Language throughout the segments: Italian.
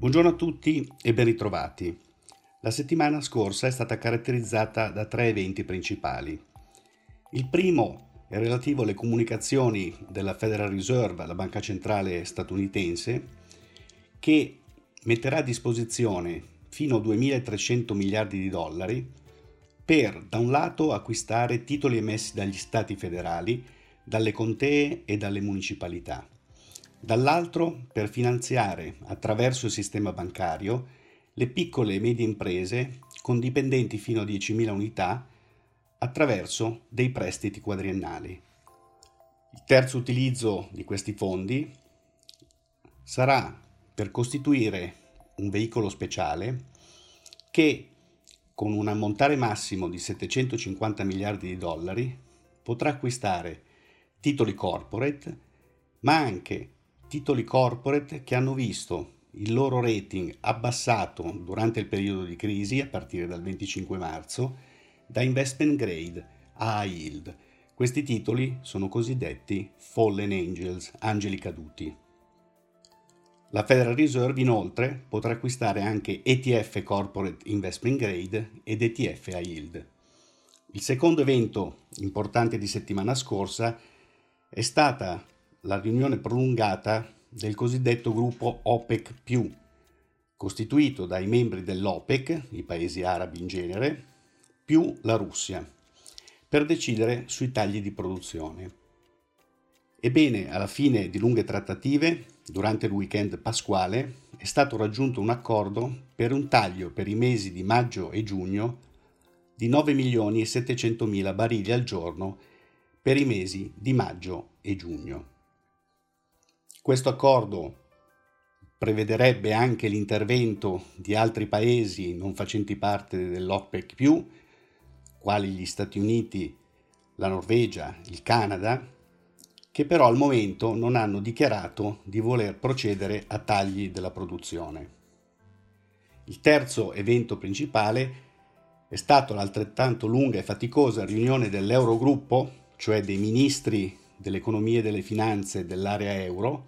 Buongiorno a tutti e ben ritrovati. La settimana scorsa è stata caratterizzata da tre eventi principali. Il primo è relativo alle comunicazioni della Federal Reserve, la banca centrale statunitense, che metterà a disposizione fino a 2.300 miliardi di dollari per, da un lato, acquistare titoli emessi dagli stati federali, dalle contee e dalle municipalità dall'altro per finanziare attraverso il sistema bancario le piccole e medie imprese con dipendenti fino a 10.000 unità attraverso dei prestiti quadriennali. Il terzo utilizzo di questi fondi sarà per costituire un veicolo speciale che con un ammontare massimo di 750 miliardi di dollari potrà acquistare titoli corporate, ma anche titoli corporate che hanno visto il loro rating abbassato durante il periodo di crisi a partire dal 25 marzo da investment grade a high yield. Questi titoli sono cosiddetti fallen angels, angeli caduti. La Federal Reserve inoltre potrà acquistare anche ETF corporate investment grade ed ETF high yield. Il secondo evento importante di settimana scorsa è stata la riunione prolungata del cosiddetto gruppo OPEC, costituito dai membri dell'OPEC, i paesi arabi in genere, più la Russia, per decidere sui tagli di produzione. Ebbene, alla fine di lunghe trattative, durante il weekend pasquale, è stato raggiunto un accordo per un taglio per i mesi di maggio e giugno di 9 milioni e 700 mila barili al giorno per i mesi di maggio e giugno. Questo accordo prevederebbe anche l'intervento di altri paesi non facenti parte dell'OPEC, quali gli Stati Uniti, la Norvegia, il Canada, che però al momento non hanno dichiarato di voler procedere a tagli della produzione. Il terzo evento principale è stato l'altrettanto lunga e faticosa riunione dell'Eurogruppo, cioè dei ministri dell'economia e delle finanze dell'area euro,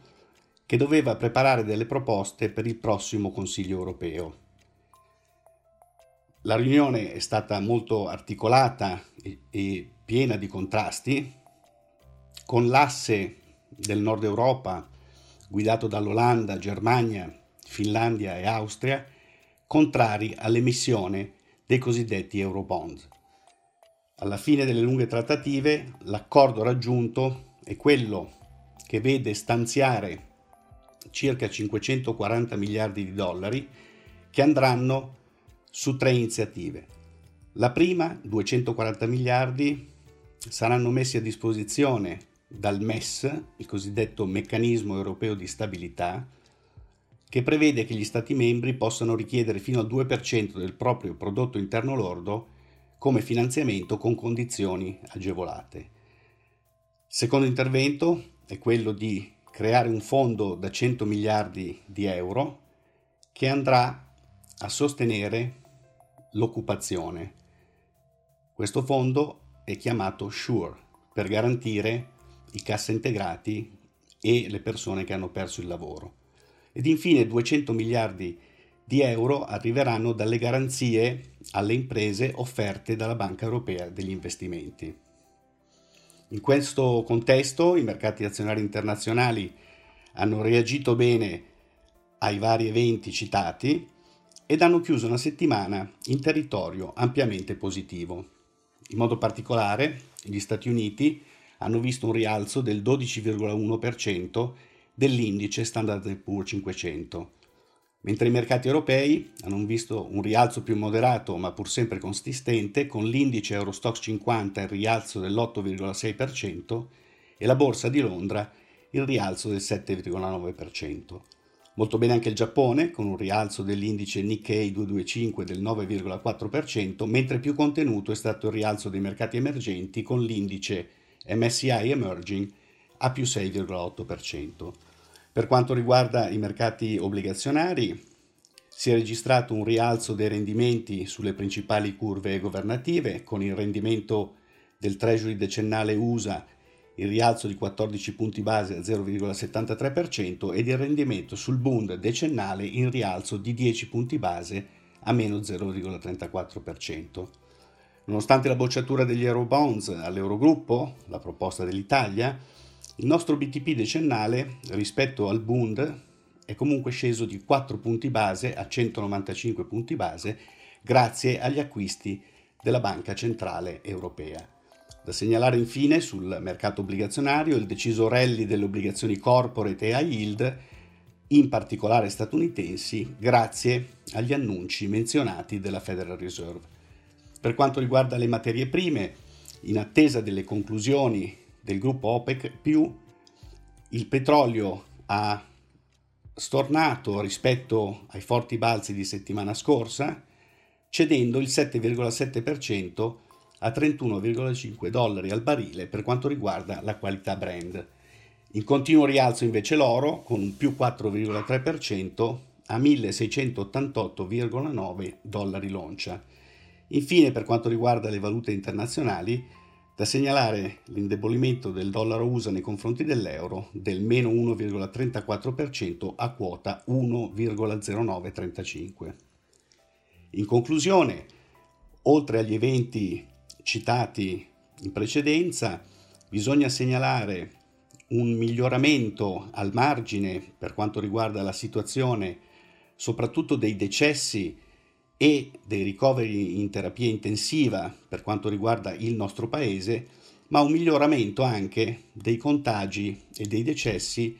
che doveva preparare delle proposte per il prossimo Consiglio europeo. La riunione è stata molto articolata e, piena di contrasti, con l'asse del nord Europa, guidato dall'Olanda, Germania, Finlandia e Austria, contrari all'emissione dei cosiddetti Eurobond. Alla fine delle lunghe trattative, l'accordo raggiunto è quello che vede stanziare circa 540 miliardi di dollari che andranno su tre iniziative. La prima, 240 miliardi, saranno messi a disposizione dal MES, il cosiddetto meccanismo europeo di stabilità, che prevede che gli Stati membri possano richiedere fino al 2% del proprio prodotto interno lordo come finanziamento con condizioni agevolate. Il secondo intervento è quello di creare un fondo da 100 miliardi di euro che andrà a sostenere l'occupazione. Questo fondo è chiamato SURE per garantire i cassaintegrati e le persone che hanno perso il lavoro. Ed infine 200 miliardi di euro arriveranno dalle garanzie alle imprese offerte dalla Banca Europea degli Investimenti. In questo contesto i mercati azionari internazionali hanno reagito bene ai vari eventi citati ed hanno chiuso una settimana in territorio ampiamente positivo. In modo particolare gli Stati Uniti hanno visto un rialzo del 12,1% dell'indice Standard Poor's 500, mentre i mercati europei hanno visto un rialzo più moderato ma pur sempre consistente con l'indice Eurostox 50 il rialzo dell'8,6% e la borsa di Londra il rialzo del 7,9%. Molto bene anche il Giappone con un rialzo dell'indice Nikkei 225 del 9,4%, mentre più contenuto è stato il rialzo dei mercati emergenti con l'indice MSCI Emerging a più 6,8%. Per quanto riguarda i mercati obbligazionari, si è registrato un rialzo dei rendimenti sulle principali curve governative, con il rendimento del Treasury decennale USA il rialzo di 14 punti base a 0,73% ed il rendimento sul Bund decennale in rialzo di 10 punti base a meno 0,34%. Nonostante la bocciatura degli Eurobonds all'Eurogruppo, la proposta dell'Italia, il nostro BTP decennale rispetto al Bund è comunque sceso di 4 punti base a 195 punti base grazie agli acquisti della Banca Centrale Europea. Da segnalare infine sul mercato obbligazionario il deciso rally delle obbligazioni corporate e high yield, in particolare statunitensi, grazie agli annunci menzionati della Federal Reserve. Per quanto riguarda le materie prime, in attesa delle conclusioni del gruppo OPEC, il petrolio ha stornato rispetto ai forti balzi di settimana scorsa, cedendo il 7,7% a 31,5 dollari al barile per quanto riguarda la qualità brand. In continuo rialzo invece l'oro con un più 4,3% a 1688,9 dollari l'oncia. Infine, per quanto riguarda le valute internazionali, da segnalare l'indebolimento del dollaro USA nei confronti dell'euro del meno 1,34% a quota 1,0935. In conclusione, oltre agli eventi citati in precedenza, bisogna segnalare un miglioramento al margine per quanto riguarda la situazione soprattutto dei decessi e dei ricoveri in terapia intensiva per quanto riguarda il nostro paese, ma un miglioramento anche dei contagi e dei decessi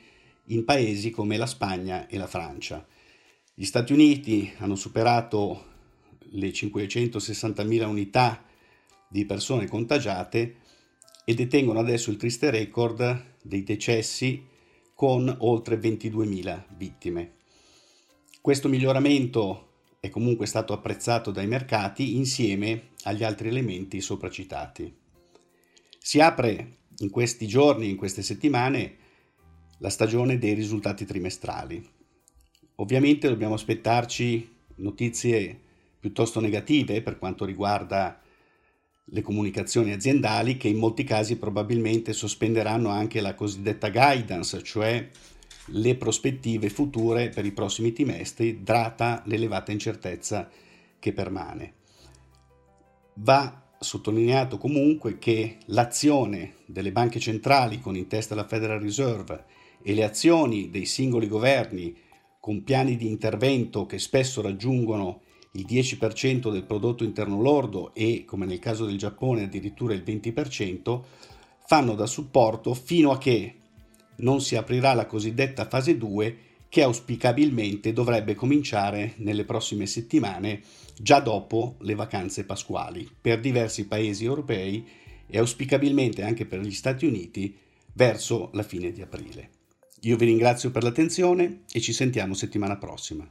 in paesi come la Spagna e la Francia. Gli Stati Uniti hanno superato le 560.000 unità di persone contagiate e detengono adesso il triste record dei decessi con oltre 22.000 vittime. Questo miglioramento è comunque stato apprezzato dai mercati insieme agli altri elementi sopracitati. Si apre in questi giorni, in queste settimane, la stagione dei risultati trimestrali. Ovviamente dobbiamo aspettarci notizie piuttosto negative per quanto riguarda le comunicazioni aziendali che in molti casi probabilmente sospenderanno anche la cosiddetta guidance, cioè le prospettive future per i prossimi trimestri, data l'elevata incertezza che permane. Va sottolineato comunque che l'azione delle banche centrali con in testa la Federal Reserve e le azioni dei singoli governi con piani di intervento che spesso raggiungono il 10% del prodotto interno lordo e, come nel caso del Giappone, addirittura il 20%, fanno da supporto fino a che non si aprirà la cosiddetta fase 2 che auspicabilmente dovrebbe cominciare nelle prossime settimane, già dopo le vacanze pasquali, per diversi paesi europei e auspicabilmente anche per gli Stati Uniti verso la fine di aprile. Io vi ringrazio per l'attenzione e ci sentiamo settimana prossima.